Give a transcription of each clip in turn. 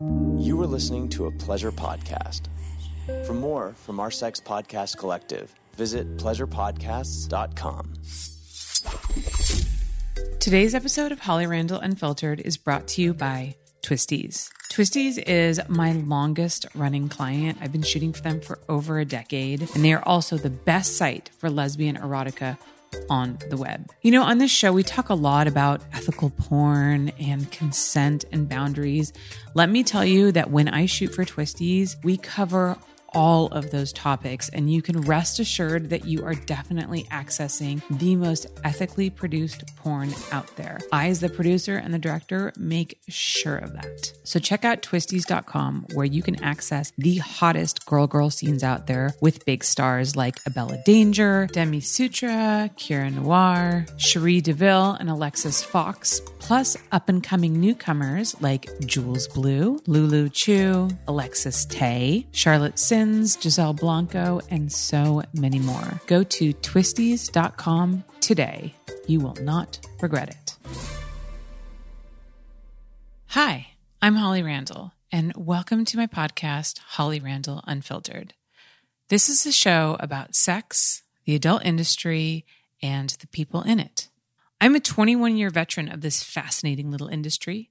You are listening to a pleasure podcast. For more from our sex podcast collective, visit pleasurepodcasts.com. Today's episode of Holly Randall Unfiltered is brought to you by Twistys. Twistys is my longest running client. I've been shooting for them for over a decade, and they are also the best site for lesbian erotica on the web. You know, on this show, we talk a lot about ethical porn and consent and boundaries. Let me tell you that when I shoot for Twistys, we cover all of those topics, and you can rest assured that you are definitely accessing the most ethically produced porn out there. I, as the producer and the director, make sure of that. So check out twistys.com where you can access the hottest girl girl scenes out there with big stars like Abella Danger, Demi Sutra, Kira Noir, Cherie DeVille, and Alexis Fawx, plus up and coming newcomers like Jewelz Blu, Lulu Chu, Alexis Tae, Charlotte Sin. Giselle Blanco, and so many more. Go to twistys.com today. You will not regret it. Hi, I'm Holly Randall, and welcome to my podcast, Holly Randall Unfiltered. This is a show about sex, the adult industry, and the people in it. I'm a 21 year veteran of this fascinating little industry.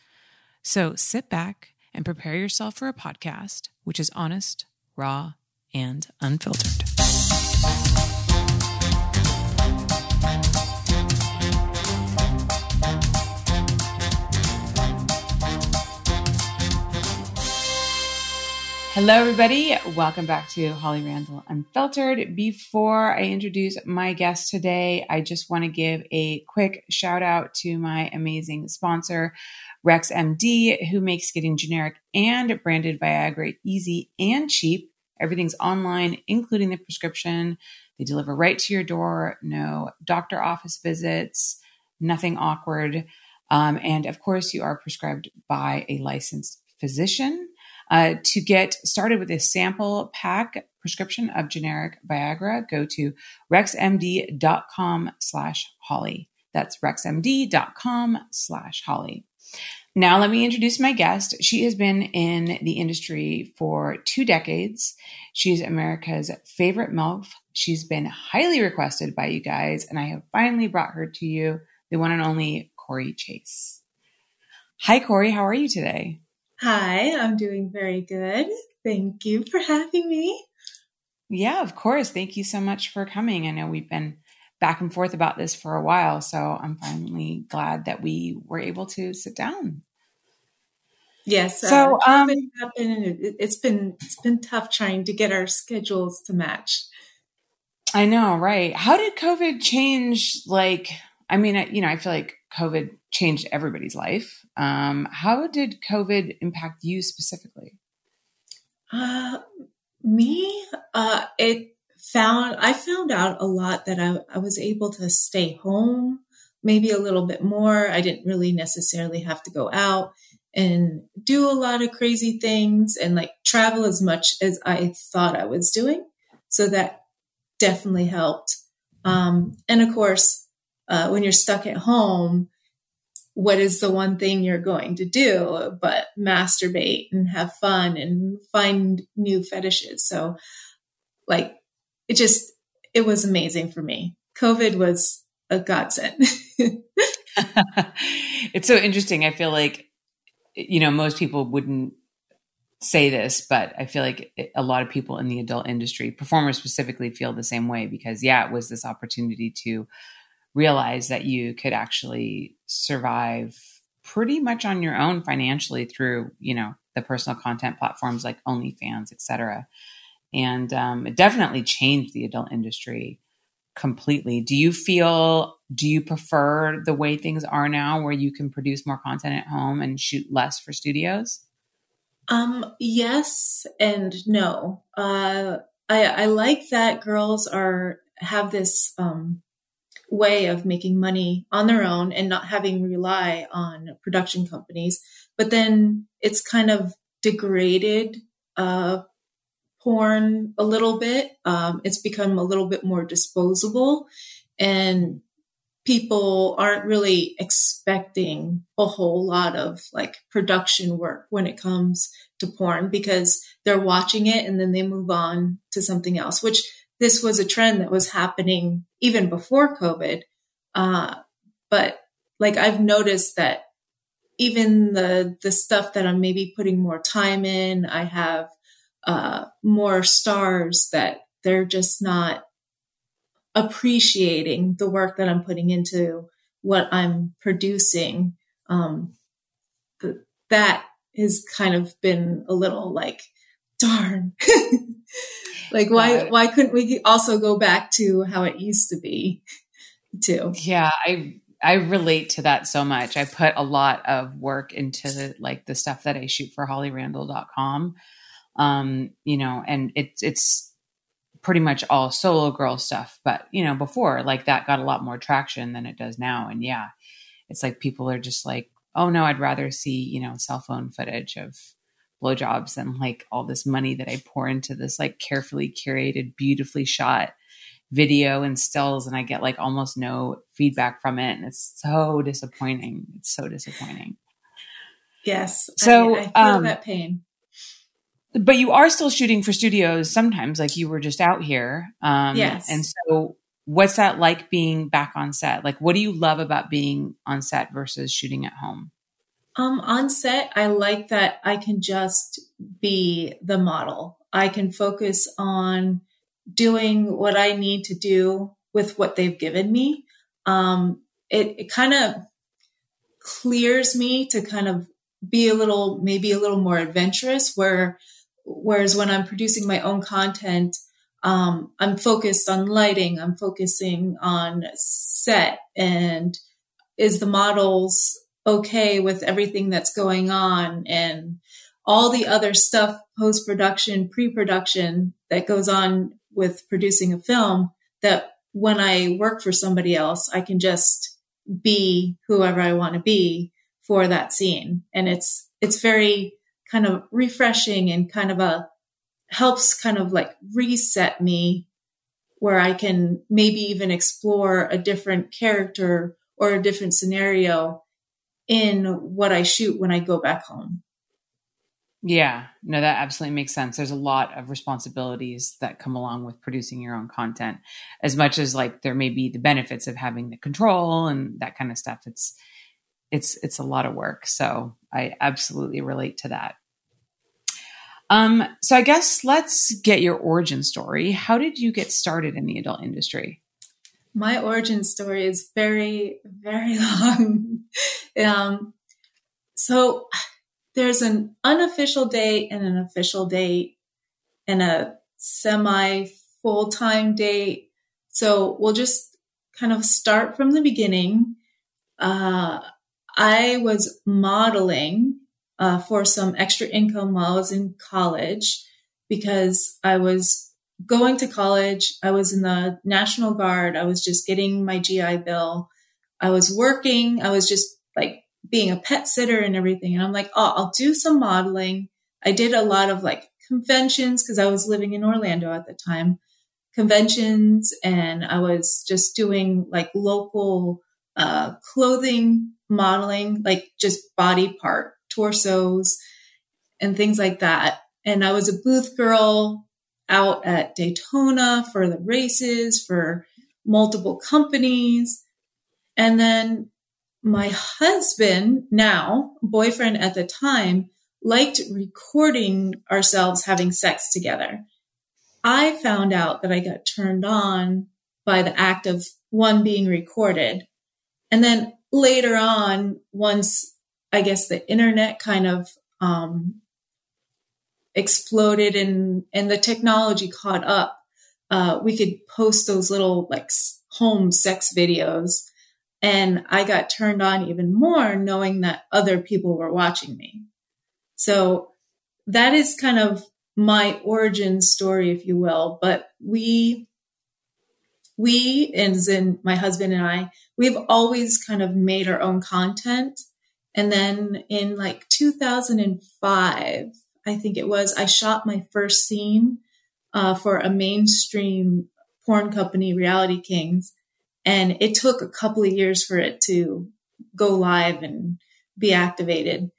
So sit back and prepare yourself for a podcast which is honest, raw, and unfiltered. Hello, everybody. Welcome back to Holly Randall Unfiltered. Before I introduce my guest today, I just want to give a quick shout out to my amazing sponsor, Rex MD, who makes getting generic and branded Viagra easy and cheap. Everything's online, including the prescription. They deliver right to your door, no doctor office visits, nothing awkward. Um, and of course, you are prescribed by a licensed physician. Uh, to get started with a sample pack prescription of generic Viagra, go to rexmd.com slash holly. That's rexmd.com slash holly. Now, let me introduce my guest. She has been in the industry for two decades. She's America's favorite MILF. She's been highly requested by you guys, and I have finally brought her to you, the one and only Cory Chase. Hi, Cory. How are you today? Hi, I'm doing very good. Thank you for having me. Yeah, of course. Thank you so much for coming. I know we've been back and forth about this for a while, so I'm finally glad that we were able to sit down. Yes. So, uh, um. It, it's been it's been tough trying to get our schedules to match. I know, right? How did COVID change? Like, I mean, you know, I feel like COVID changed everybody's life. Um, how did COVID impact you specifically? Uh, me, uh, it found, I found out a lot that I, I was able to stay home maybe a little bit more. I didn't really necessarily have to go out and do a lot of crazy things and like travel as much as I thought I was doing. So that definitely helped. Um, and of course, uh, when you're stuck at home, what is the one thing you're going to do but masturbate and have fun and find new fetishes? So, like, it just, it was amazing for me. COVID was a godsend. it's so interesting. I feel like, you know, most people wouldn't say this, but I feel like a lot of people in the adult industry, performers specifically, feel the same way because, yeah, it was this opportunity to realize that you could actually survive pretty much on your own financially through, you know, the personal content platforms like OnlyFans, etc. And um, it definitely changed the adult industry completely. Do you feel, do you prefer the way things are now where you can produce more content at home and shoot less for studios? Um, yes and no. Uh, I, I like that girls are have this um, way of making money on their own and not having rely on production companies. But then it's kind of degraded uh, porn a little bit. Um, it's become a little bit more disposable, and people aren't really expecting a whole lot of like production work when it comes to porn because they're watching it and then they move on to something else, which this was a trend that was happening even before COVID. Uh, but like I've noticed that even the the stuff that I'm maybe putting more time in, I have uh, more stars that they're just not appreciating the work that I'm putting into what I'm producing. Um, that has kind of been a little like, darn. like why why couldn't we also go back to how it used to be too? Yeah, I I relate to that so much. I put a lot of work into like the stuff that I shoot for hollyrandall.com. Um, you know, and it's it's pretty much all solo girl stuff. But, you know, before like that got a lot more traction than it does now. And yeah, it's like people are just like, oh no, I'd rather see, you know, cell phone footage of blowjobs and like all this money that I pour into this like carefully curated, beautifully shot video and stills and I get like almost no feedback from it. And it's so disappointing. It's so disappointing. Yes. So I, I feel um, that pain but you are still shooting for studios sometimes like you were just out here um yes and so what's that like being back on set like what do you love about being on set versus shooting at home um on set i like that i can just be the model. I can focus on doing what i need to do with what they've given me. Um it, it kind of clears me to kind of be a little maybe a little more adventurous where Whereas when I'm producing my own content, um, I'm focused on lighting, I'm focusing on set and is the models okay with everything that's going on and all the other stuff post production, pre production that goes on with producing a film that when I work for somebody else, I can just be whoever I want to be for that scene. And it's, it's very kind of refreshing and kind of a helps kind of like reset me where I can maybe even explore a different character or a different scenario in what I shoot when I go back home. Yeah, no, that absolutely makes sense. There's a lot of responsibilities that come along with producing your own content. As much as like there may be the benefits of having the control and that kind of stuff, it's it's it's a lot of work. So I absolutely relate to that. Um, so I guess let's get your origin story. How did you get started in the adult industry? My origin story is very, very long. um, so there's an unofficial date and an official date and a semi full time date. So we'll just kind of start from the beginning. Uh, I was modeling uh, for some extra income while I was in college because I was going to college. I was in the National Guard. I was just getting my GI Bill. I was working. I was just like being a pet sitter and everything. And I'm like, oh, I'll do some modeling. I did a lot of like conventions because I was living in Orlando at the time, conventions, and I was just doing like local uh, clothing modeling, like just body part torsos and things like that. And I was a booth girl out at Daytona for the races for multiple companies. And then my husband, now boyfriend at the time, liked recording ourselves having sex together. I found out that I got turned on by the act of one being recorded. And then later on, once I guess the internet kind of um, exploded and and the technology caught up. Uh, we could post those little like home sex videos, and I got turned on even more knowing that other people were watching me. So that is kind of my origin story, if you will. But we, we, as in my husband and I, we've always kind of made our own content. And then in like 2005, I think it was, I shot my first scene uh, for a mainstream porn company, Reality Kings. And it took a couple of years for it to go live and be activated,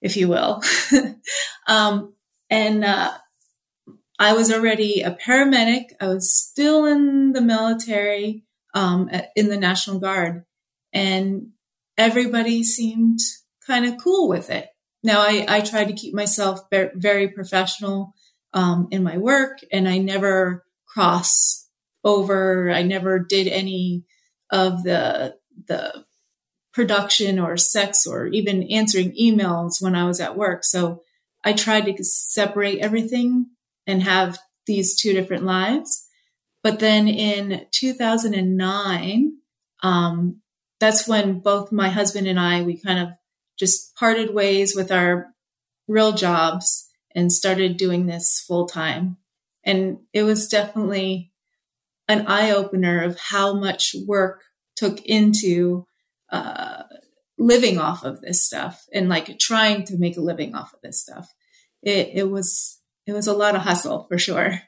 if you will. um, and uh, I was already a paramedic. I was still in the military, um, in the National Guard, and everybody seemed kind of cool with it. Now, I, I tried to keep myself very professional um, in my work, and I never cross over. I never did any of the the production or sex or even answering emails when I was at work. So I tried to separate everything and have these two different lives. But then in 2009, um, that's when both my husband and I, we kind of just parted ways with our real jobs and started doing this full time. And it was definitely an eye opener of how much work took into uh, living off of this stuff and like trying to make a living off of this stuff. It, it was it was a lot of hustle for sure.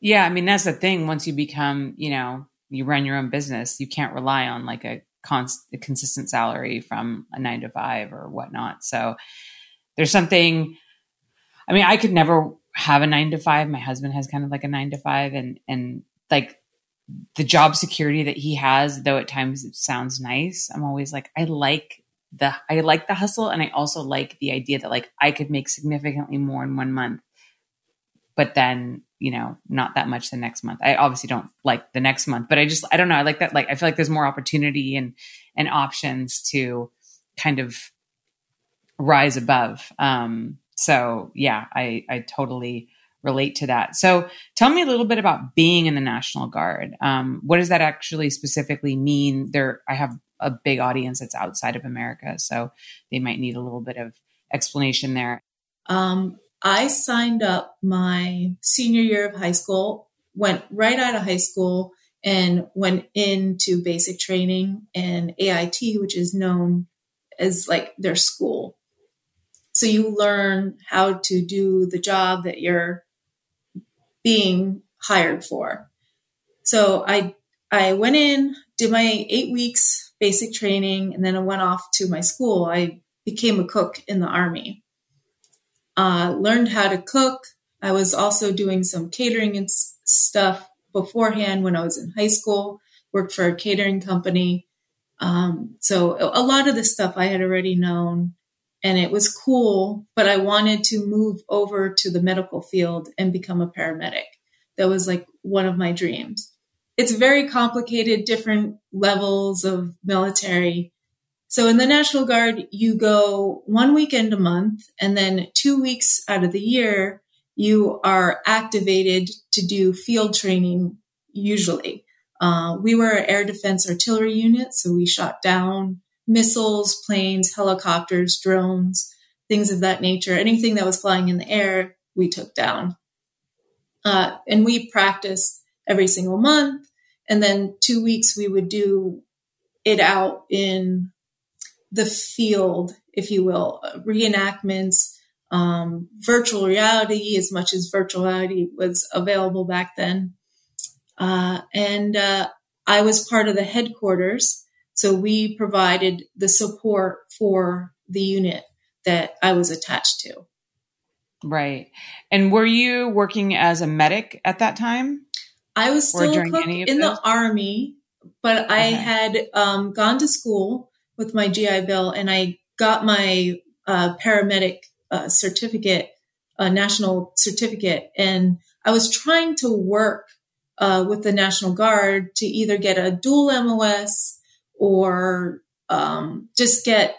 Yeah, I mean that's the thing. Once you become, you know, you run your own business, you can't rely on like a, const, consistent salary from a nine to five or whatnot. So there's something. I mean, I could never have a nine to five. My husband has kind of like a nine to five, and and like the job security that he has, though at times it sounds nice, I'm always like, I like the I like the hustle and I also like the idea that like I could make significantly more in one month, but then, you know, not that much the next month. I obviously don't like the next month, but I just I don't know. I like that like I feel like there's more opportunity and and options to kind of rise above. Um so yeah, I I totally relate to that. So tell me a little bit about being in the National Guard. Um, what does that actually specifically mean? There, I have a big audience that's outside of America, so they might need a little bit of explanation there. Um, I signed up my senior year of high school, went right out of high school, and went into basic training and AIT, which is known as like their school. So you learn how to do the job that you're being hired for. So I I went in, did my eight weeks basic training, and then I went off to my school. I became a cook in the army. Uh, learned how to cook. I was also doing some catering and s- stuff beforehand when I was in high school. Worked for a catering company. Um, so a lot of the stuff I had already known and it was cool, but I wanted to move over to the medical field and become a paramedic. That was like one of my dreams. It's very complicated, different levels of military. So in the National Guard, you go one weekend a month, and then two weeks out of the year, you are activated to do field training, usually. Uh, we were an air defense artillery unit, so we shot down missiles, planes, helicopters, drones, things of that nature. Anything that was flying in the air, we took down. Uh, and we practiced every single month. And then two weeks, we would do it out in the field, if you will, reenactments, um, virtual reality, as much as virtual reality was available back then. Uh, and uh, I was part of the headquarters so we provided the support for the unit that I was attached to. Right. And were you working as a medic at that time? I was still a cook in those? the army, but okay. I had um, gone to school with my GI Bill and I got my uh, paramedic uh, certificate, uh, national certificate, and I was trying to work uh, with the National Guard to either get a dual MOS or um, just get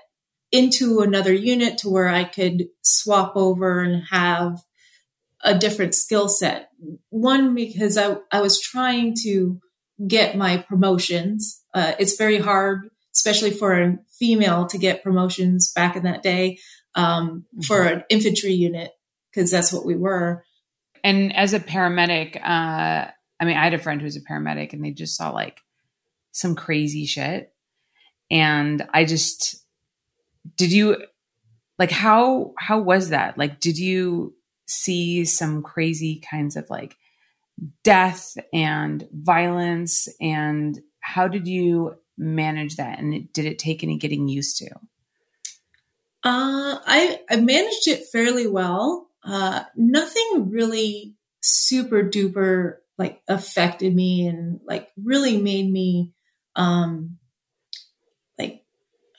into another unit to where I could swap over and have a different skill set. One, because I, I was trying to get my promotions. Uh, it's very hard, especially for a female to get promotions back in that day. um, mm-hmm. for an infantry unit because that's what we were. And as a paramedic, uh, I mean, I had a friend who was a paramedic, and they just saw like some crazy shit, and I just did you like how how was that like did you see some crazy kinds of like death and violence and how did you manage that and did it take any getting used to? Uh, I, I managed it fairly well. Uh, nothing really super duper like affected me and like really made me um, like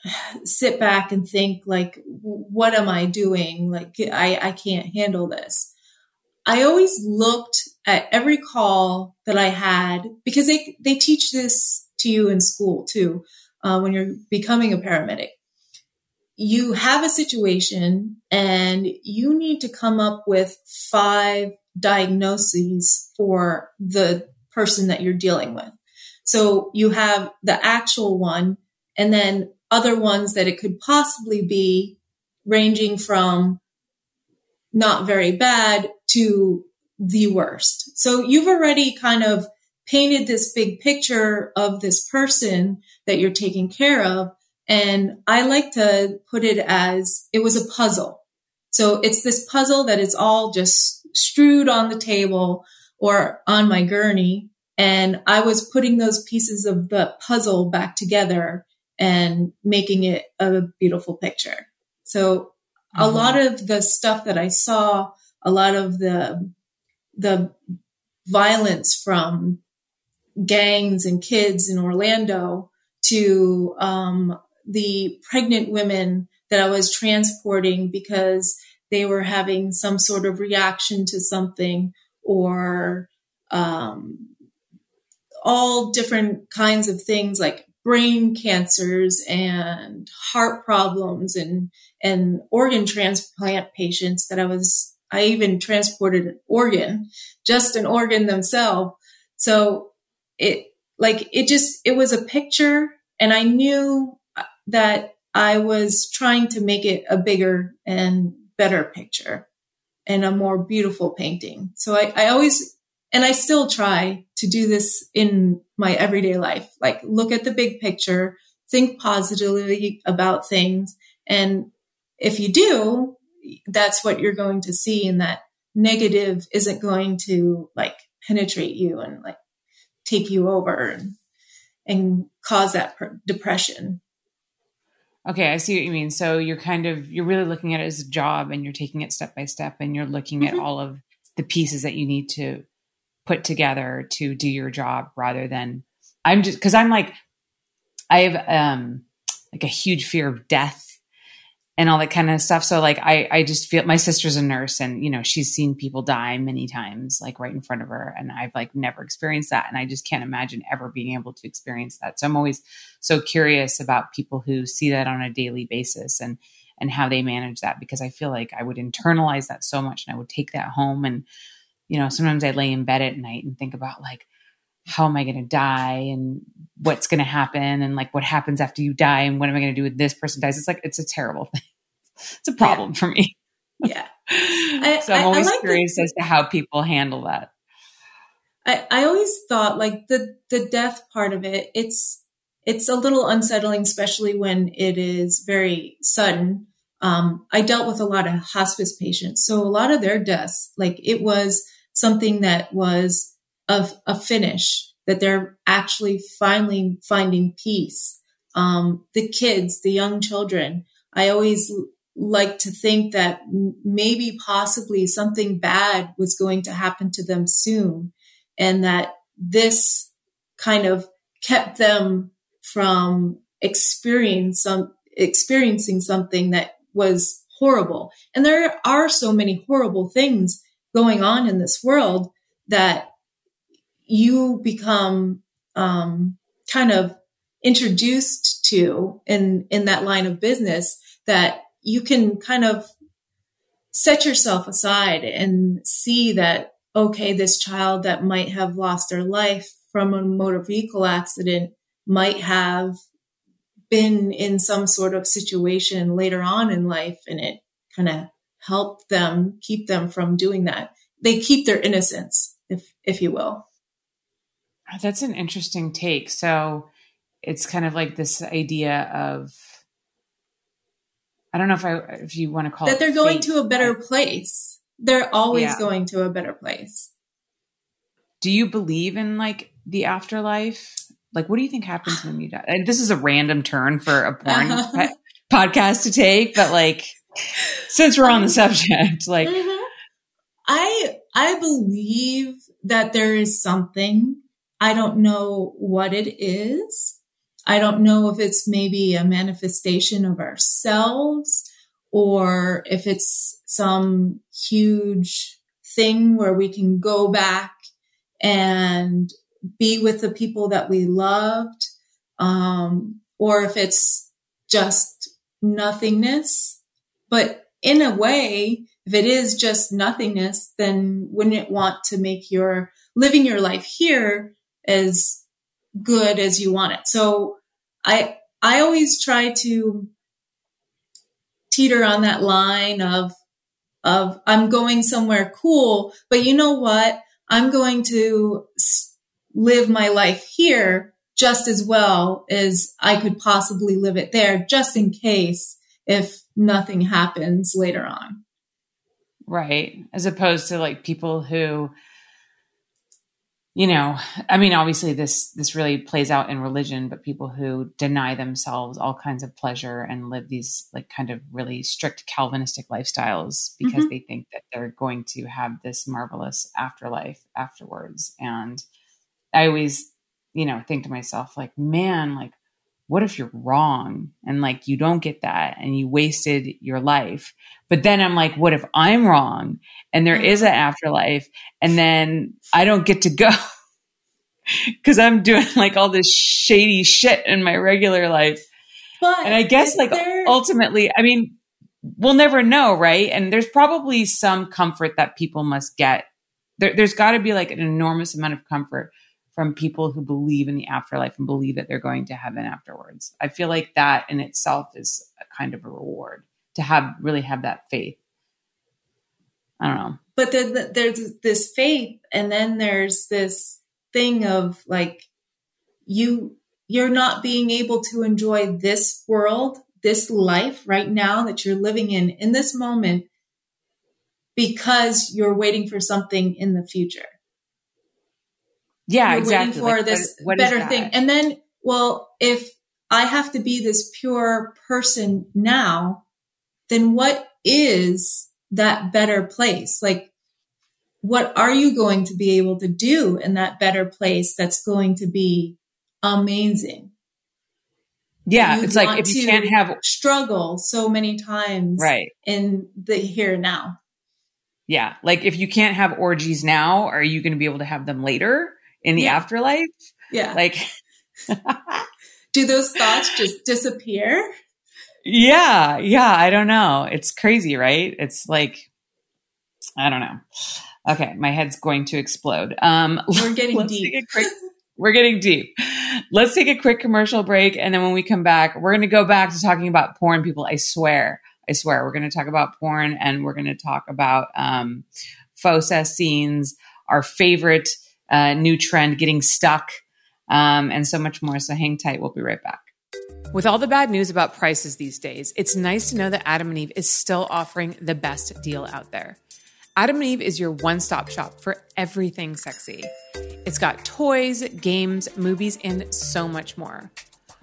sit back and think like what am i doing? Like i i can't handle this. I always looked at every call that i had because they they teach this to you in school too uh, when you're becoming a paramedic you have a situation and you need to come up with five diagnoses for the person that you're dealing with so you have the actual one and then other ones that it could possibly be, ranging from not very bad to the worst. So you've already kind of painted this big picture of this person that you're taking care of. And I like to put it as it was a puzzle. So it's this puzzle that is all just strewed on the table or on my gurney. And I was putting those pieces of the puzzle back together and making it a beautiful picture. So mm-hmm. a lot of the stuff that I saw, a lot of the, the violence from gangs and kids in Orlando to, um, the pregnant women that I was transporting because they were having some sort of reaction to something or, um, all different kinds of things like brain cancers and heart problems and and organ transplant patients that I was I even transported an organ, just an organ themselves. So it like it just it was a picture and I knew that I was trying to make it a bigger and better picture and a more beautiful painting. So I, I always and I still try to do this in my everyday life. Like look at the big picture, think positively about things. And if you do, that's what you're going to see and that negative isn't going to like penetrate you and like take you over and, and cause that depression. Okay, I see what you mean. So you're kind of you're really looking at it as a job and you're taking it step by step and you're looking mm-hmm. at all of the pieces that you need to put together to do your job rather than I'm just because I'm like I have um like a huge fear of death and all that kind of stuff. So like I I just feel my sister's a nurse and you know she's seen people die many times like right in front of her and I've like never experienced that and I just can't imagine ever being able to experience that. So I'm always so curious about people who see that on a daily basis and and how they manage that because I feel like I would internalize that so much and I would take that home and you know, sometimes I lay in bed at night and think about like, how am I going to die and what's going to happen and like what happens after you die and what am I going to do with this person dies? It's like, it's a terrible thing. It's a problem yeah. for me. Yeah. I, so I'm always like curious the, as to how people handle that. I, I always thought like the, the death part of it, it's, it's a little unsettling, especially when it is very sudden. Um, I dealt with a lot of hospice patients. So a lot of their deaths, like it was, something that was of a finish, that they're actually finally finding peace. Um, the kids, the young children, I always like to think that maybe possibly something bad was going to happen to them soon and that this kind of kept them from experience some, experiencing something that was horrible. And there are so many horrible things going on in this world that you become um, kind of introduced to in in that line of business that you can kind of set yourself aside and see that okay this child that might have lost their life from a motor vehicle accident might have been in some sort of situation later on in life and it kind of help them keep them from doing that. They keep their innocence, if if you will. That's an interesting take. So it's kind of like this idea of I don't know if I if you want to call that they're going fate. to a better place. They're always Yeah. going to a better place. Do you believe in like the afterlife? Like, what do you think happens when you die? And this is a random turn for a porn po- podcast to take, but like, since we're on the subject, like, Mhm. I I believe that there is something. I don't know what it is. I don't know if it's maybe a manifestation of ourselves or if it's some huge thing where we can go back and be with the people that we loved, um, or if it's just nothingness. But in a way, if it is just nothingness, then wouldn't it want to make your living your life here as good as you want it? So I, I always try to teeter on that line of, of I'm going somewhere cool, but you know what? I'm going to live my life here just as well as I could possibly live it there, just in case if nothing happens later on. right? As opposed to like people who, you know, I mean, obviously this this really plays out in religion, but people who deny themselves all kinds of pleasure and live these like kind of really strict Calvinistic lifestyles because Mhm. they think that they're going to have this marvelous afterlife afterwards. And I always, you know, think to myself, like, man, like, what if you're wrong and like you don't get that and you wasted your life? But then I'm like, what if I'm wrong and there is an afterlife and then I don't get to go because I'm doing like all this shady shit in my regular life? But And I guess like there- ultimately, I mean, we'll never know, right? And there's probably some comfort that people must get. There, there's got to be like an enormous amount of comfort from people who believe in the afterlife and believe that they're going to heaven afterwards. I feel like that in itself is a kind of a reward to have really have that faith. I don't know. but then th- there's this faith and then there's this thing of like you you're not being able to enjoy this world this life right now that you're living in in this moment because you're waiting for something in the future Yeah, you're exactly. waiting for Like, this what- what better thing. and then well if i have to be this pure person now then what is that better place? Like what are you going to be able to do in that better place that's going to be amazing? Yeah, you it's like if you can't have struggle so many times right. in the here and now. Yeah, like if you can't have orgies now, are you going to be able to have them later in the Yeah. afterlife? yeah Like, do those thoughts just disappear yeah, yeah. I don't know. It's crazy, right? It's like, I don't know. Okay, my head's going to explode. Um, we're getting deep quick. We're getting deep. Let's take a quick commercial break, and then when we come back, we're going to go back to talking about porn. People, I swear, I swear, we're going to talk about porn, and we're going to talk about um, fauxcest scenes, our favorite uh, new trend, getting stuck, um, and so much more. So hang tight. We'll be right back. With all the bad news about prices these days, it's nice to know that Adam and Eve is still offering the best deal out there. Adam and Eve is your one stop shop for everything sexy. It's got toys, games, movies, and so much more.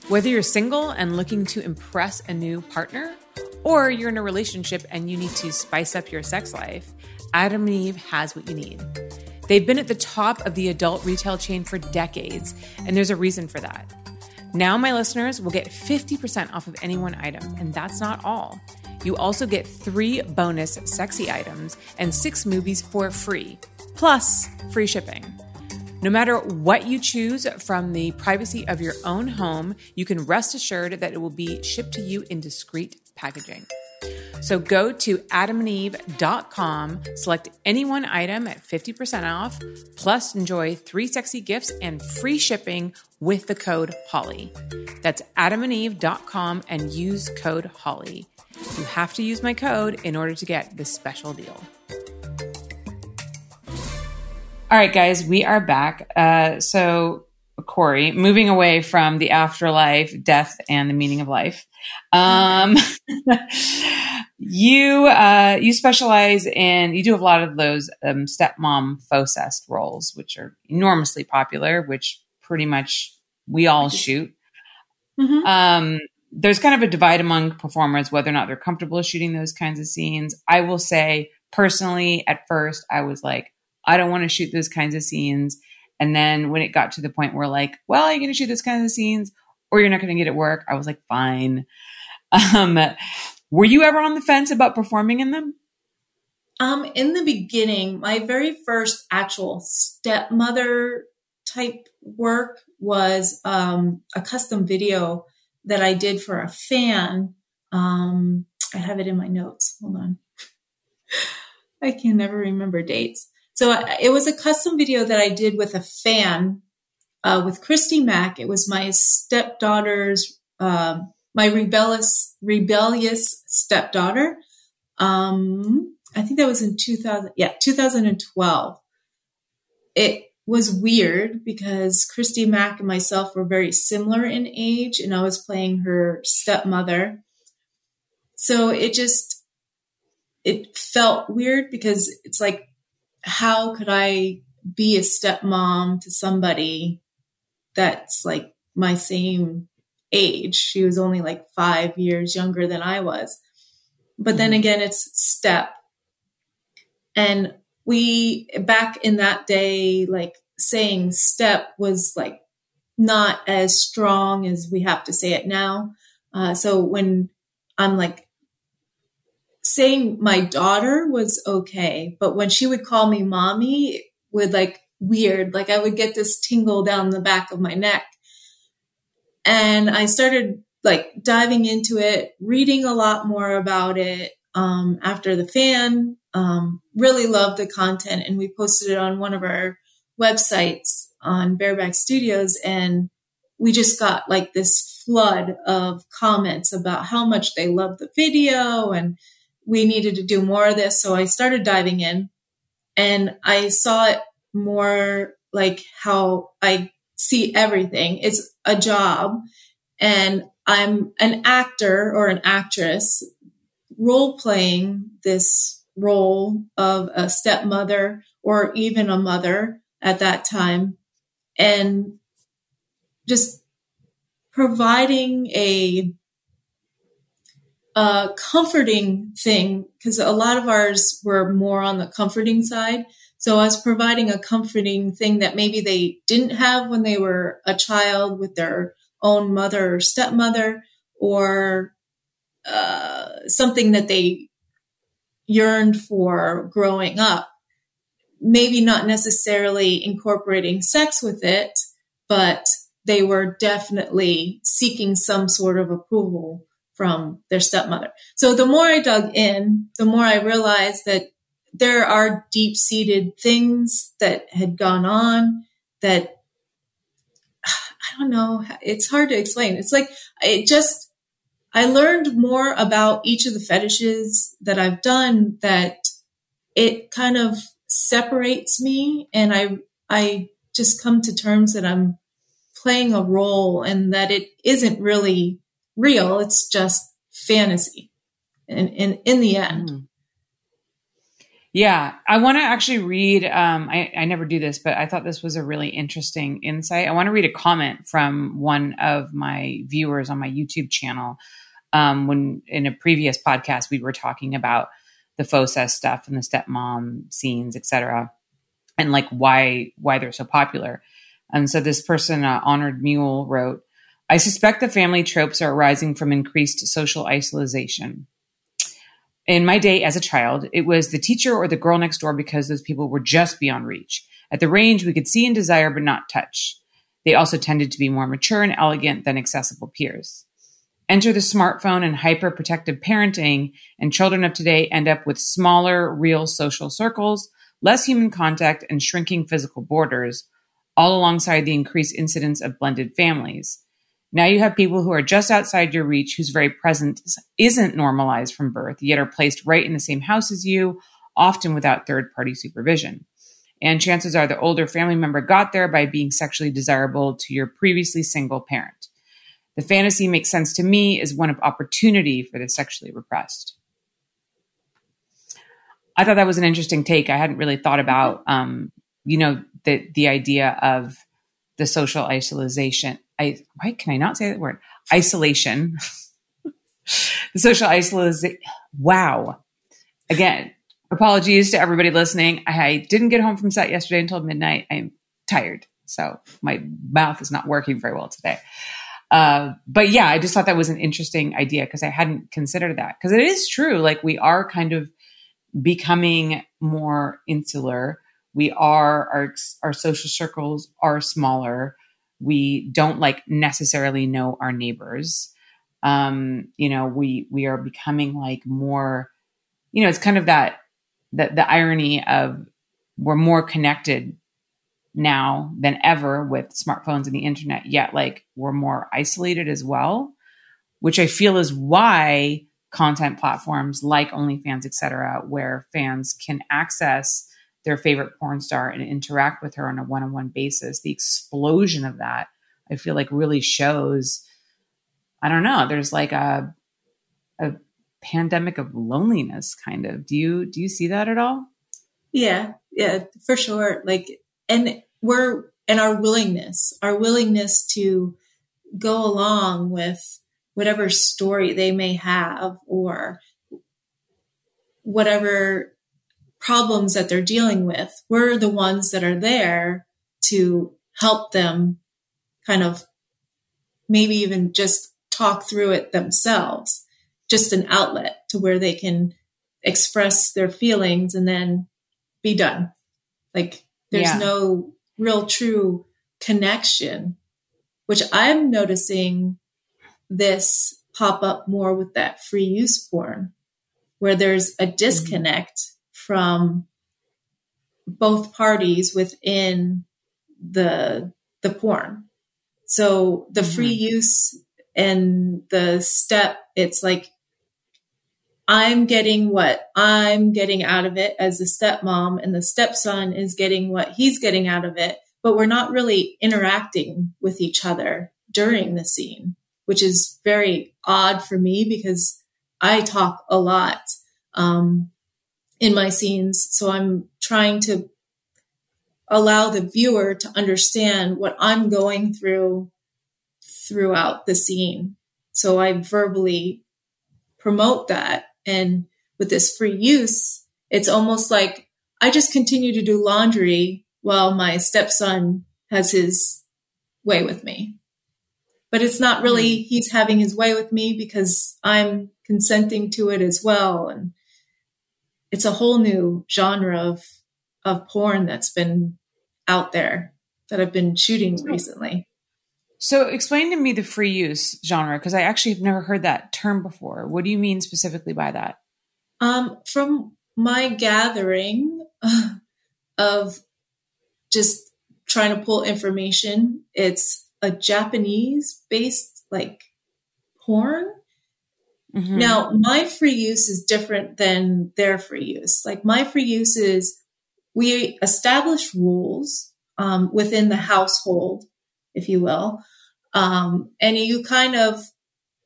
Whether you're single and looking to impress a new partner, or you're in a relationship and you need to spice up your sex life, Adam and Eve has what you need. They've been at the top of the adult retail chain for decades, and there's a reason for that. Now, my listeners will get 50% off of any one item, and that's not all. You also get three bonus sexy items and six movies for free, plus free shipping. No matter what you choose from the privacy of your own home, you can rest assured that it will be shipped to you in discreet packaging. So go to adamandeve.com, select any one item at 50% off, plus enjoy three sexy gifts and free shipping with the code HOLLY. That's adamandeve.com and use code HOLLY. You have to use my code in order to get this special deal. All right, guys, we are back. Uh, so, Cory, moving away from the afterlife, death, and the meaning of life. Um, you uh, you specialize in you do a lot of those um, stepmom fauxcest roles, which are enormously popular, which pretty much we all shoot. Mm-hmm. Um, there's kind of a divide among performers whether or not they're comfortable shooting those kinds of scenes. I will say personally, at first, I was like, I don't want to shoot those kinds of scenes. And then when it got to the point where like, well, are you're going to shoot those kinds of scenes or you're not going to get it work, I was like, fine. Um, were you ever on the fence about performing in them? Um, in the beginning, my very first actual stepmother type work was um, a custom video that I did for a fan. Um, I have it in my notes. Hold on. I can never remember dates. So uh, it was a custom video that I did with a fan uh, with Christy Mack. It was my stepdaughter's, uh, my rebellious, rebellious stepdaughter. Um, I think that was in 2000. Yeah, 2012. It was weird because Christy Mack and myself were very similar in age, and I was playing her stepmother. So it just it felt weird because it's like how could I be a stepmom to somebody that's like my same age? She was only like five years younger than I was. But then mm-hmm. again, it's step. And we, back in that day, like saying step was like not as strong as we have to say it now. Uh, so when I'm like saying my daughter was okay, but when she would call me mommy, would like weird, like I would get this tingle down the back of my neck. And I started like diving into it, reading a lot more about it um, after the fan. Um, really loved the content, and we posted it on one of our websites on Bareback Studios, and we just got like this flood of comments about how much they loved the video and we needed to do more of this. So I started diving in and I saw it more like how I see everything. It's a job and I'm an actor or an actress role playing this role of a stepmother or even a mother at that time and just providing a a comforting thing because a lot of ours were more on the comforting side. So I was providing a comforting thing that maybe they didn't have when they were a child with their own mother or stepmother or uh, something that they yearned for growing up. Maybe not necessarily incorporating sex with it, but they were definitely seeking some sort of approval from their stepmother. So the more I dug in, the more I realized that there are deep seated things that had gone on that I don't know. It's hard to explain. It's like it just, I learned more about each of the fetishes that I've done that it kind of separates me and I, I just come to terms that I'm playing a role and that it isn't really real. It's just fantasy. And in, in the end. Mm. Yeah, I want to actually read. Um, I, I never do this, but I thought this was a really interesting insight. I want to read a comment from one of my viewers on my YouTube channel. Um, when in a previous podcast we were talking about the fauxcest stuff and the stepmom scenes, etc., and like why why they're so popular. And so this person, uh, Honored Mule, wrote, I suspect the family tropes are arising from increased social isolation. In my day as a child, it was the teacher or the girl next door because those people were just beyond reach. At the range, we could see and desire but not touch. They also tended to be more mature and elegant than accessible peers. Enter the smartphone and hyper protective parenting, and children of today end up with smaller, real social circles, less human contact, and shrinking physical borders, all alongside the increased incidence of blended families. Now you have people who are just outside your reach, whose very presence isn't normalized from birth, yet are placed right in the same house as you, often without third party supervision. And chances are the older family member got there by being sexually desirable to your previously single parent. The fantasy makes sense to me as one of opportunity for the sexually repressed. I thought that was an interesting take. I hadn't really thought about, um, you know, the the idea of the social isolation. I why can I not say that word? Isolation. the social isolation. Wow. Again, apologies to everybody listening. I didn't get home from set yesterday until midnight. I'm tired, so my mouth is not working very well today. Uh, but yeah, I just thought that was an interesting idea because I hadn't considered that. Because it is true, like we are kind of becoming more insular. We are our our social circles are smaller. We don't like necessarily know our neighbors. Um, you know, we we are becoming like more. You know, it's kind of that that the irony of we're more connected now than ever with smartphones and the internet, yet like we're more isolated as well, which I feel is why content platforms like OnlyFans, etc., where fans can access their favorite porn star and interact with her on a one-on-one basis, the explosion of that, I feel like really shows. I don't know. There's like a a pandemic of loneliness, kind of. Do you do you see that at all? Yeah, yeah, for sure. Like, and we're and our willingness, our willingness to go along with whatever story they may have or whatever problems that they're dealing with. We're the ones that are there to help them kind of maybe even just talk through it themselves, just an outlet to where they can express their feelings and then be done. Like there's yeah. no real true connection, which I'm noticing this pop up more with that free use porn, where there's a mm-hmm. disconnect. From both parties within the the porn. So the mm-hmm. free use and the step, it's like I'm getting what I'm getting out of it as the stepmom, and the stepson is getting what he's getting out of it. But we're not really interacting with each other during the scene, which is very odd for me because I talk a lot um, in my scenes. So I'm trying to allow the viewer to understand what I'm going through throughout the scene. So I verbally promote that and with this free use, it's almost like I just continue to do laundry while my stepson has his way with me. But it's not really hmm. he's having his way with me because I'm consenting to it as well. And it's a whole new genre of of porn that's been out there that I've been shooting recently. So explain to me the free use genre because I actually have never heard that term before. What do you mean specifically by that? Um, from my gathering of just trying to pull information, it's a Japanese based like porn. Mm-hmm. Now, my free use is different than their free use. Like my free use is we establish rules um, within the household if you will. Um, and you kind of,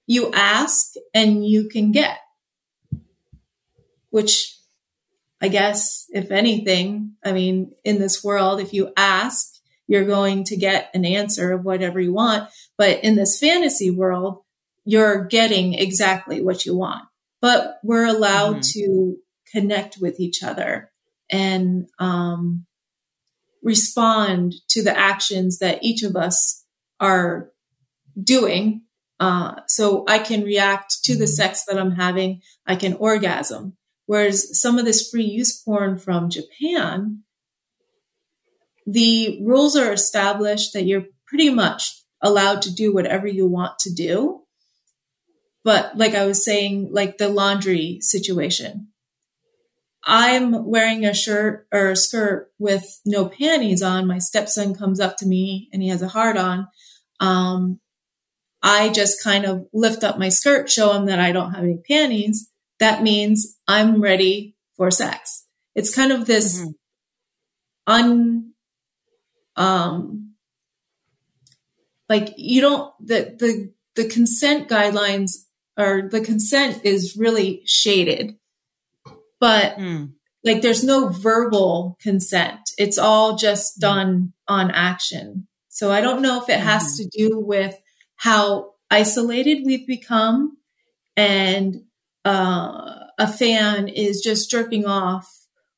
you ask and you can get, which I guess, if anything, I mean, in this world, if you ask, you're going to get an answer of whatever you want. But in this fantasy world, you're getting exactly what you want. But we're allowed mm-hmm. to connect with each other and um, respond to the actions that each of us are doing. Uh, so I can react to the sex that I'm having. I can orgasm. Whereas some of this free use porn from Japan, the rules are established that you're pretty much allowed to do whatever you want to do. But like I was saying, like the laundry situation. I'm wearing a shirt or a skirt with no panties on. My stepson comes up to me and he has a heart on. Um, I just kind of lift up my skirt, show him that I don't have any panties. That means I'm ready for sex. It's kind of this mm-hmm. un, um, like you don't, the, the, the consent guidelines or the consent is really shaded but mm. like there's no verbal consent. It's all just hmm. done on action. So I don't know if it has hmm. to do with how isolated we've become and uh, a fan is just jerking off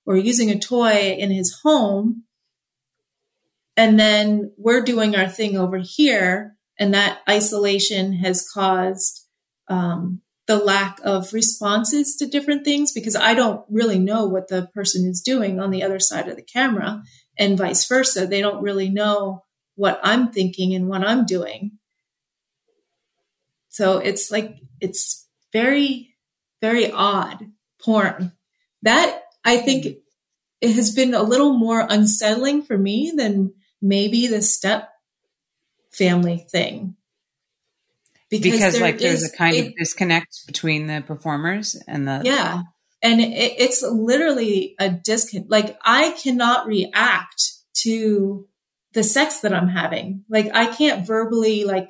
or using a toy in his home. And then we're doing our thing over here. And that isolation has caused um, the lack of responses to different things because I don't really know what the person is doing on the other side of the camera and vice versa. They don't really know what I'm thinking and what I'm doing. So it's like, it's very, very odd porn. That I think it has been a little more unsettling for me than maybe the step family thing because, because like there's a kind it, of disconnect between the performers and the yeah. And it, it's literally a disconnect like i cannot react to the sex that i'm having. Like i can't verbally like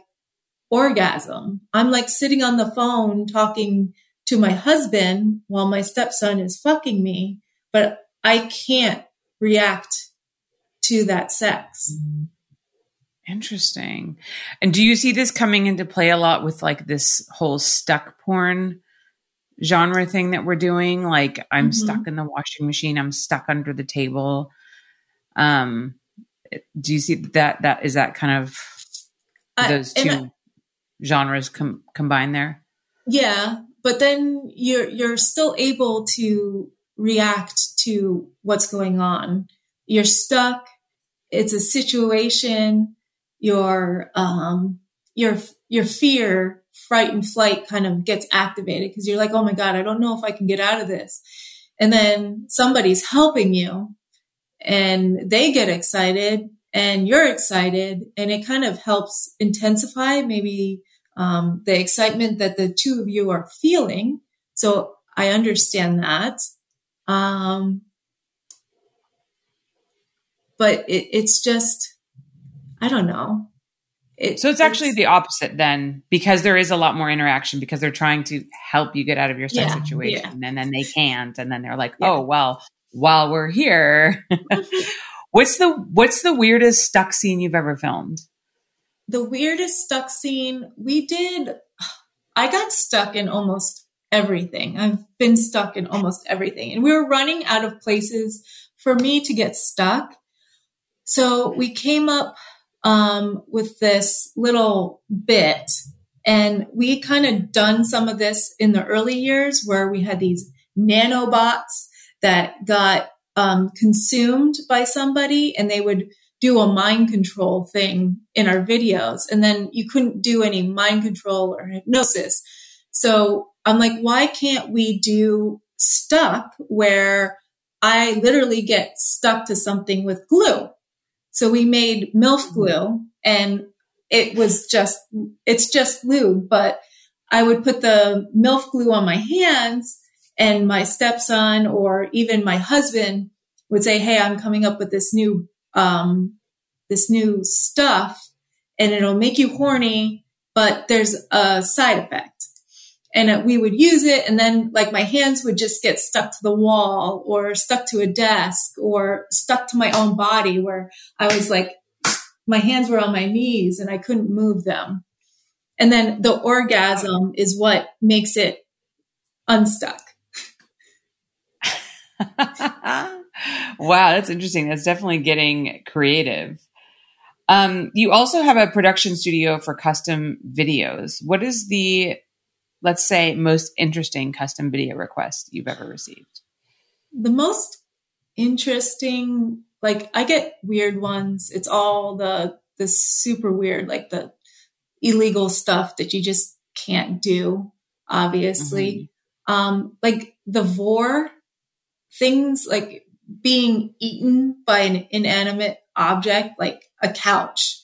orgasm. I'm like sitting on the phone talking to my husband while my stepson is fucking me but i can't react to that sex. Mm-hmm. Interesting. And do you see this coming into play a lot with like this whole stuck porn genre thing that we're doing? Like I'm mm-hmm. stuck in the washing machine, I'm stuck under the table. Um do you see that that is that kind of those two I, genres com- combined there? Yeah, but then you're you're still able to react to what's going on. You're stuck. It's a situation your um your your fear fright and flight kind of gets activated because you're like oh my god i don't know if i can get out of this. And then somebody's helping you and they get excited and you're excited and it kind of helps intensify maybe um, the excitement that the two of you are feeling. So i understand that. Um, but it, it's just I don't know. It, so it's actually the opposite then, because there is a lot more interaction because they're trying to help you get out of your yeah, situation, yeah. and then they can't, and then they're like, yeah. "Oh well, while we're here, what's the what's the weirdest stuck scene you've ever filmed?" The weirdest stuck scene we did. I got stuck in almost everything. I've been stuck in almost everything, and we were running out of places for me to get stuck. So we came up um, with this little bit. And we kind of done some of this in the early years where we had these nanobots that got um, consumed by somebody and they would do a mind control thing in our videos. And then you couldn't do any mind control or hypnosis. So I'm like, why can't we do stuck where I literally get stuck to something with glue? So we made MILF mm-hmm. glue and it was just, it's just lube, but I would put the MILF glue on my hands and my stepson or even my husband would say, Hey, I'm coming up with this new, um, this new stuff and it'll make you horny, but there's a side effect and we would use it and then like my hands would just get stuck to the wall or stuck to a desk or stuck to my own body where I was like my hands were on my knees and I couldn't move them. And then the orgasm is what makes it unstuck. wow, that's interesting. That's definitely getting creative. Um, you also have a production studio for custom videos. What is the let's say, most interesting custom video request you've ever received? The most interesting, like I get weird ones. It's all the the super weird, like the illegal stuff that you just can't do. obviously. Mm-hmm. Um, like the vore things like being eaten by an inanimate object, like a couch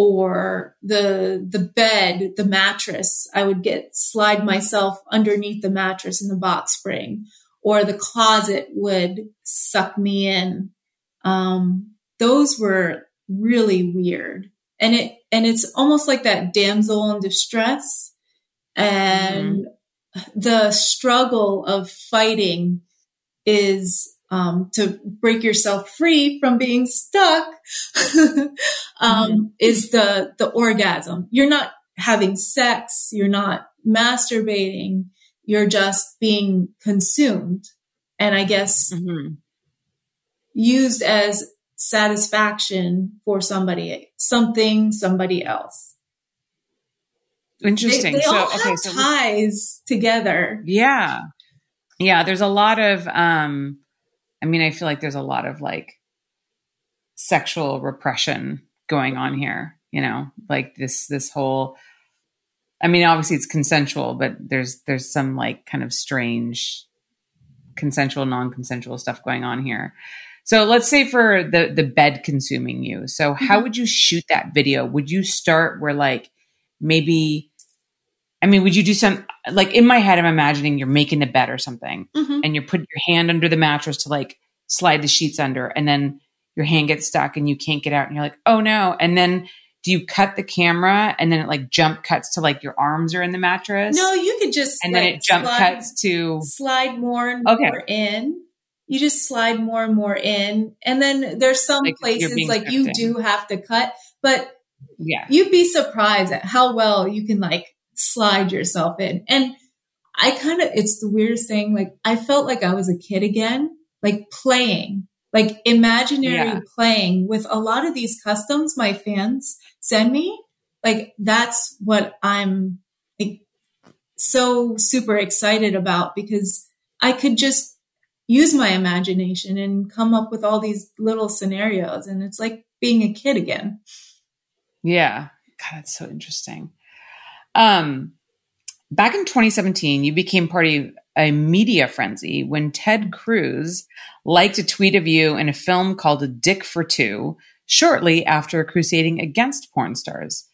or the, the bed, the mattress. I would get slide myself underneath the mattress in the box spring or the closet would suck me in. Um, those were really weird. And it, and it's almost like that damsel in distress and mm-hmm. the struggle of fighting is um, to break yourself free from being stuck um, mm-hmm. is the the orgasm. You're not having sex. You're not masturbating. You're just being consumed, and I guess mm-hmm. used as satisfaction for somebody, something, somebody else. Interesting. They, they so, all have okay, so ties together. Yeah. Yeah. There's a lot of, um, I mean, I feel like there's a lot of like sexual repression going on here, you know, like this, this whole, I mean, obviously it's consensual, but there's, there's some like kind of strange consensual, non-consensual stuff going on here. So let's say for the the bed consuming you. So how mm-hmm. would you shoot that video? Would you start where like maybe I mean, would you do some like in my head I'm imagining you're making the bed or something mm-hmm. and you're putting your hand under the mattress to like slide the sheets under and then your hand gets stuck and you can't get out and you're like, "Oh no." And then do you cut the camera and then it like jump cuts to like your arms are in the mattress? No, you could just and like, then it jump slide, cuts to slide more and okay. more in you just slide more and more in. And then there's some like places like you do have to cut, but yeah, you'd be surprised at how well you can like slide yourself in. And I kind of, it's the weirdest thing. Like I felt like I was a kid again, like playing, like imaginary yeah. playing with a lot of these customs my fans send me. Like that's what I'm like so super excited about because I could just use my imagination and come up with all these little scenarios. And it's like being a kid again. Yeah. God, that's so interesting. Um, back in 2017, you became part of a media frenzy when Ted Cruz liked a tweet of you in a film called A Dick for Two shortly after crusading against porn stars.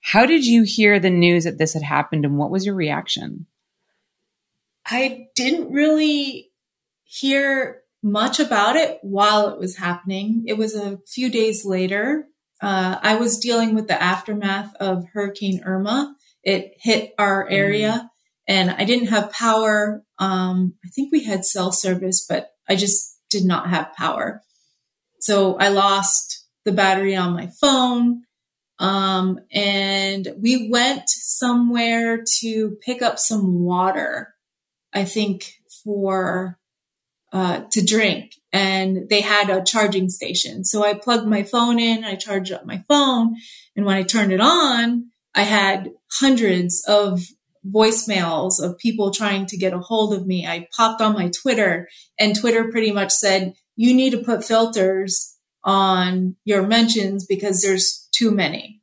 How did you hear the news that this had happened and what was your reaction? I didn't really hear much about it while it was happening. It was a few days later. Uh, I was dealing with the aftermath of Hurricane Irma. It hit our area mm. and I didn't have power. Um, I think we had cell service, but I just did not have power. So I lost the battery on my phone. Um, and we went somewhere to pick up some water, I think for uh, to drink and they had a charging station. So I plugged my phone in, I charged up my phone. And when I turned it on, I had hundreds of voicemails of people trying to get a hold of me. I popped on my Twitter and Twitter pretty much said, you need to put filters on your mentions because there's too many.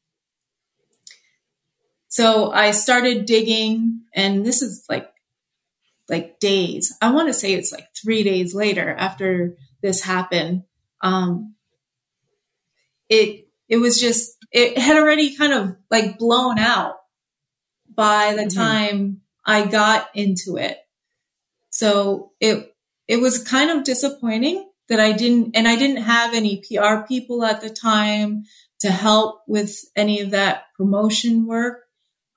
So I started digging and this is like like days. I want to say it's like three days later after this happened. Um, it, it was just, it had already kind of like blown out by the mm-hmm. time I got into it. So it, it was kind of disappointing that I didn't, and I didn't have any PR people at the time to help with any of that promotion work.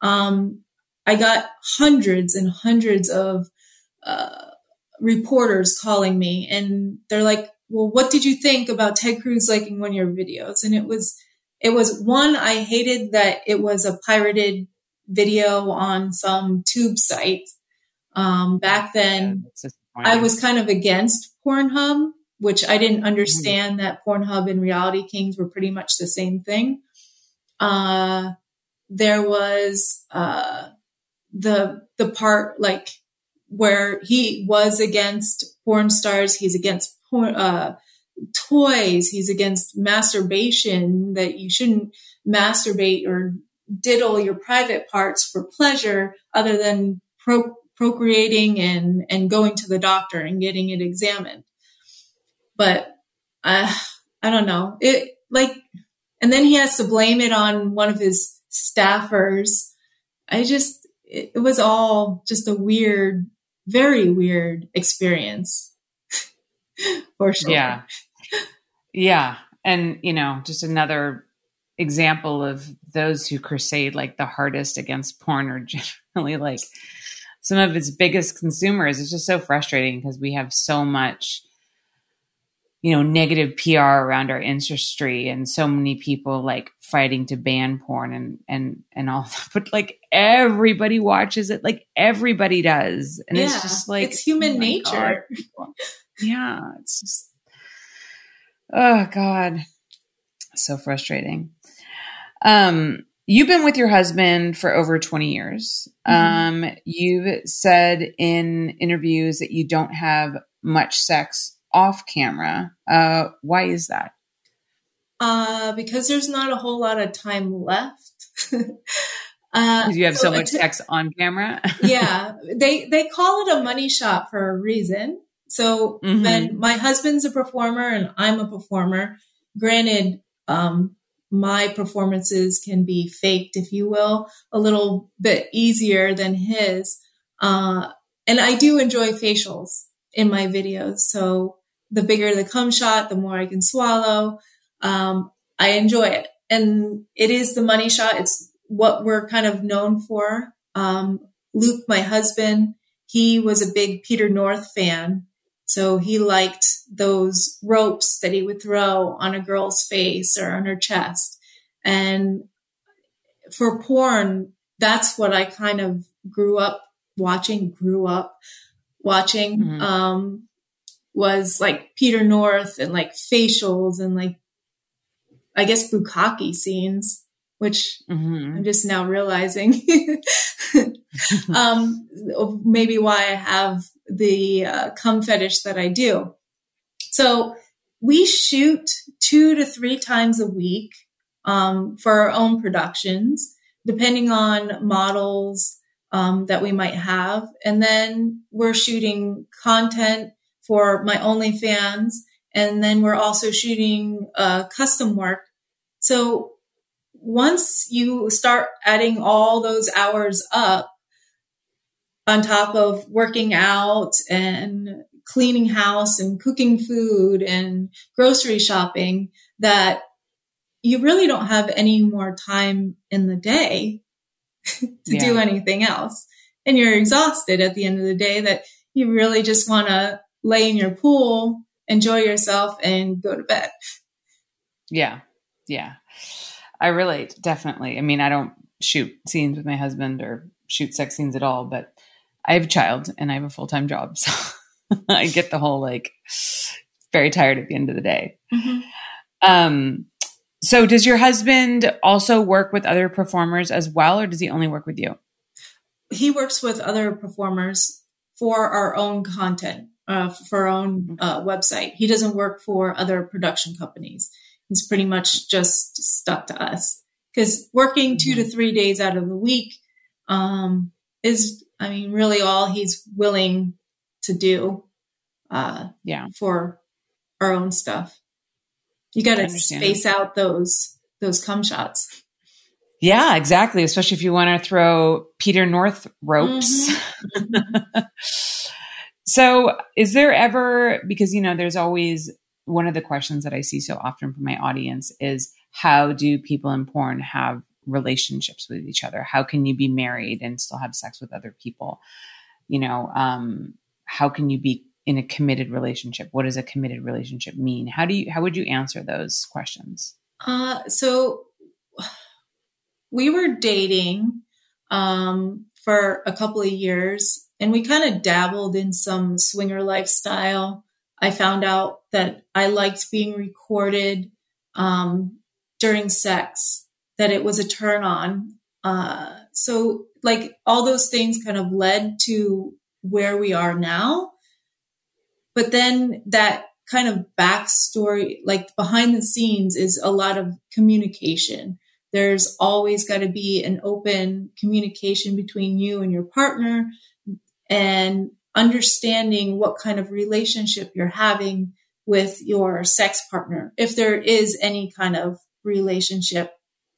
Um, I got hundreds and hundreds of uh, reporters calling me and they're like, well, what did you think about Ted Cruz liking one of your videos? And it was, it was one, I hated that it was a pirated video on some tube site. Um, back then, yeah, I was kind of against Pornhub, which I didn't mm-hmm. understand mm-hmm. that Pornhub and Reality Kings were pretty much the same thing. Uh, there was, uh, the, the part like where he was against porn stars. He's against porn, uh, toys. He's against masturbation that you shouldn't masturbate or diddle your private parts for pleasure other than pro- procreating and and going to the doctor and getting it examined. But uh, I don't know. It like, and then he has to blame it on one of his staffers. I just, it, it was all just a weird, very weird experience. For sure. Yeah. Yeah. And, you know, just another example of those who crusade like the hardest against porn are generally like some of its biggest consumers. It's just so frustrating because we have so much you know negative PR around our industry and so many people like fighting to ban porn and and and all that. But like everybody watches it, like everybody does, and yeah, it's just like it's human oh nature. God. yeah, it's just oh god, so frustrating. Um, you've been with your husband for over 20 years. Mm-hmm. Um, you've said in interviews that you don't have much sex off camera. Uh, why is that? Uh, because there's not a whole lot of time left. uh, you have so, so much sex on camera. yeah, they they call it a money shot for a reason. So mm-hmm. when my husband's a performer and I'm a performer, granted, um, my performances can be faked, if you will, a little bit easier than his. Uh, and I do enjoy facials in my videos. So the bigger the cum shot, the more I can swallow. Um, I enjoy it. And it is the money shot. It's what we're kind of known for. Um, Luke, my husband, he was a big Peter North fan. So he liked those ropes that he would throw on a girl's face or on her chest. And for porn, that's what I kind of grew up watching, grew up watching. Mm-hmm. Um, was like Peter North and like facials and like, I guess bukkake scenes, which mm-hmm. I'm just now realizing. um, maybe why I have the uh, cum fetish that I do. So we shoot two to three times a week um, for our own productions, depending on models um, that we might have. And then we're shooting content for my OnlyFans. And then we're also shooting uh, custom work. So once you start adding all those hours up on top of working out and cleaning house and cooking food and grocery shopping, that you really don't have any more time in the day to yeah. do anything else. And you're exhausted at the end of the day that you really just want to lay in your pool, enjoy yourself, and go to bed. Yeah. Yeah. I relate definitely. I mean, I don't shoot scenes with my husband or shoot sex scenes at all, but I have a child and I have a full time job. So I get the whole like very tired at the end of the day. Mm-hmm. Um, so does your husband also work with other performers as well, or does he only work with you? He works with other performers for our own content uh, for our own uh, website. He doesn't work for other production companies. He's pretty much just stuck to us because working 2 to mm-hmm. three days out of the week um, is, I mean, really all he's willing to do. Uh, yeah, for our own stuff. You got to space out those those cum shots. Yeah, exactly. Especially if you want to throw Peter North ropes. Mm-hmm. So, is there ever, because, you know, there's always one of the questions that I see so often from my audience is how do people in porn have relationships with each other? How can you be married and still have sex with other people? You know, um, how can you be in a committed relationship? What does a committed relationship mean? How do you, how would you answer those questions? Uh, so we were dating, um, for a couple of years and we kind of dabbled in some swinger lifestyle. I found out that I liked being recorded um, during sex, that it was a turn on. Uh, so, like, all those things kind of led to where we are now. But then that kind of backstory, like behind the scenes, is a lot of communication. There's always got to be an open communication between you and your partner and understanding what kind of relationship you're having with your sex partner, if there is any kind of relationship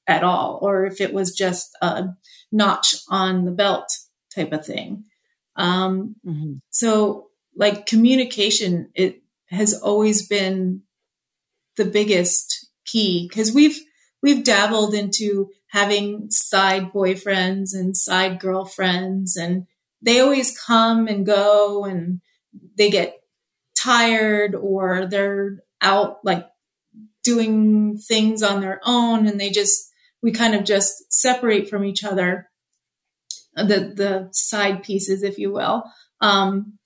at all, or if it was just a notch on the belt type of thing. Um, mm-hmm. So, like communication, it has always been the biggest key because we've we've dabbled into having side boyfriends and side girlfriends and they always come and go and they get tired or they're out like doing things on their own and they just we kind of just separate from each other. The the side pieces if you will. Um,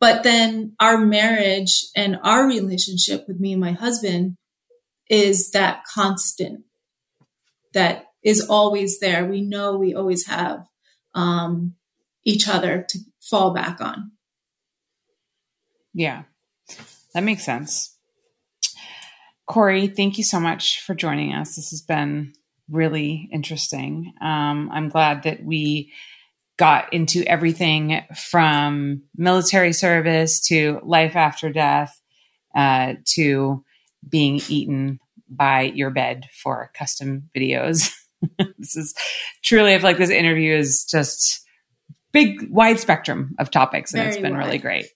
but then our marriage and our relationship with me and my husband is that constant that is always there. We know we always have um, each other to fall back on. Yeah, that makes sense. Cory, thank you so much for joining us. This has been really interesting. Um, I'm glad that we got into everything from military service to life after death uh, to being eaten by your bed for custom videos. this is truly, I feel like this interview is just big, wide spectrum of topics, and Very it's been wide. really great.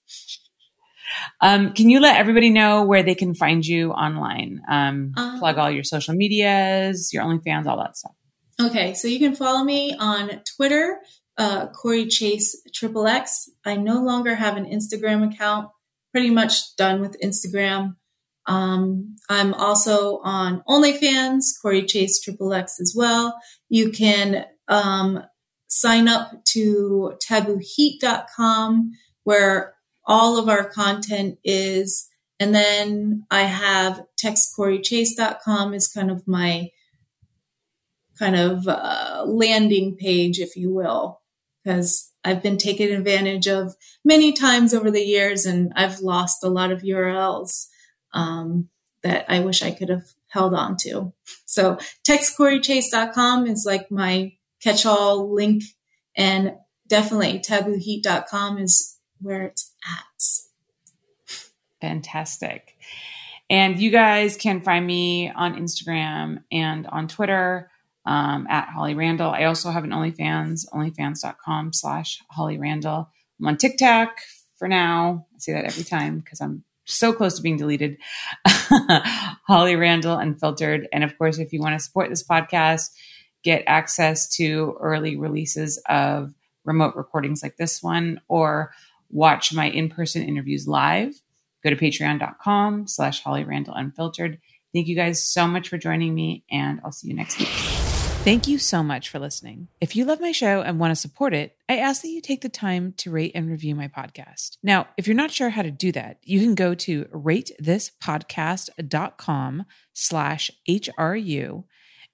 Um, can you let everybody know where they can find you online? Um, um, plug all your social medias, your OnlyFans, all that stuff. Okay, so you can follow me on Twitter, uh, Cory Chase Triple X. I no longer have an Instagram account. Pretty much done with Instagram. Um, I'm also on OnlyFans, Cory Chase Triple X as well. You can um, sign up to tabooheat.com where all of our content is. And then I have textcorychase.com is kind of my kind of uh, landing page, if you will, because I've been taken advantage of many times over the years and I've lost a lot of URLs um, that I wish I could have held on to. So textcorychase.com is like my catch all link. And definitely tabooheat.com is where it's at. Fantastic. And you guys can find me on Instagram and on Twitter um, at Holly Randall. I also have an OnlyFans, onlyfans.com slash Holly Randall. I'm on TikTok for now. I say that every time because I'm so close to being deleted. Holly Randall Unfiltered. And of course, if you want to support this podcast, get access to early releases of remote recordings like this one or watch my in-person interviews live go to patreon.com slash holly randall unfiltered thank you guys so much for joining me and i'll see you next week Thank you so much for listening. If you love my show and want to support it, I ask that you take the time to rate and review my podcast. Now, if you're not sure how to do that, you can go to ratethispodcast.com slash HRU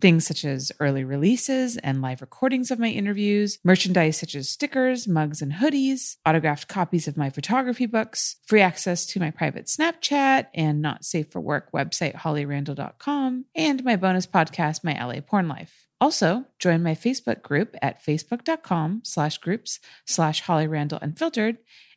Things such as early releases and live recordings of my interviews, merchandise such as stickers, mugs, and hoodies, autographed copies of my photography books, free access to my private Snapchat and not safe for work website, hollyrandall.com, and my bonus podcast, My LA Porn Life. Also, join my Facebook group at facebook.com slash groups slash Holly Randall Unfiltered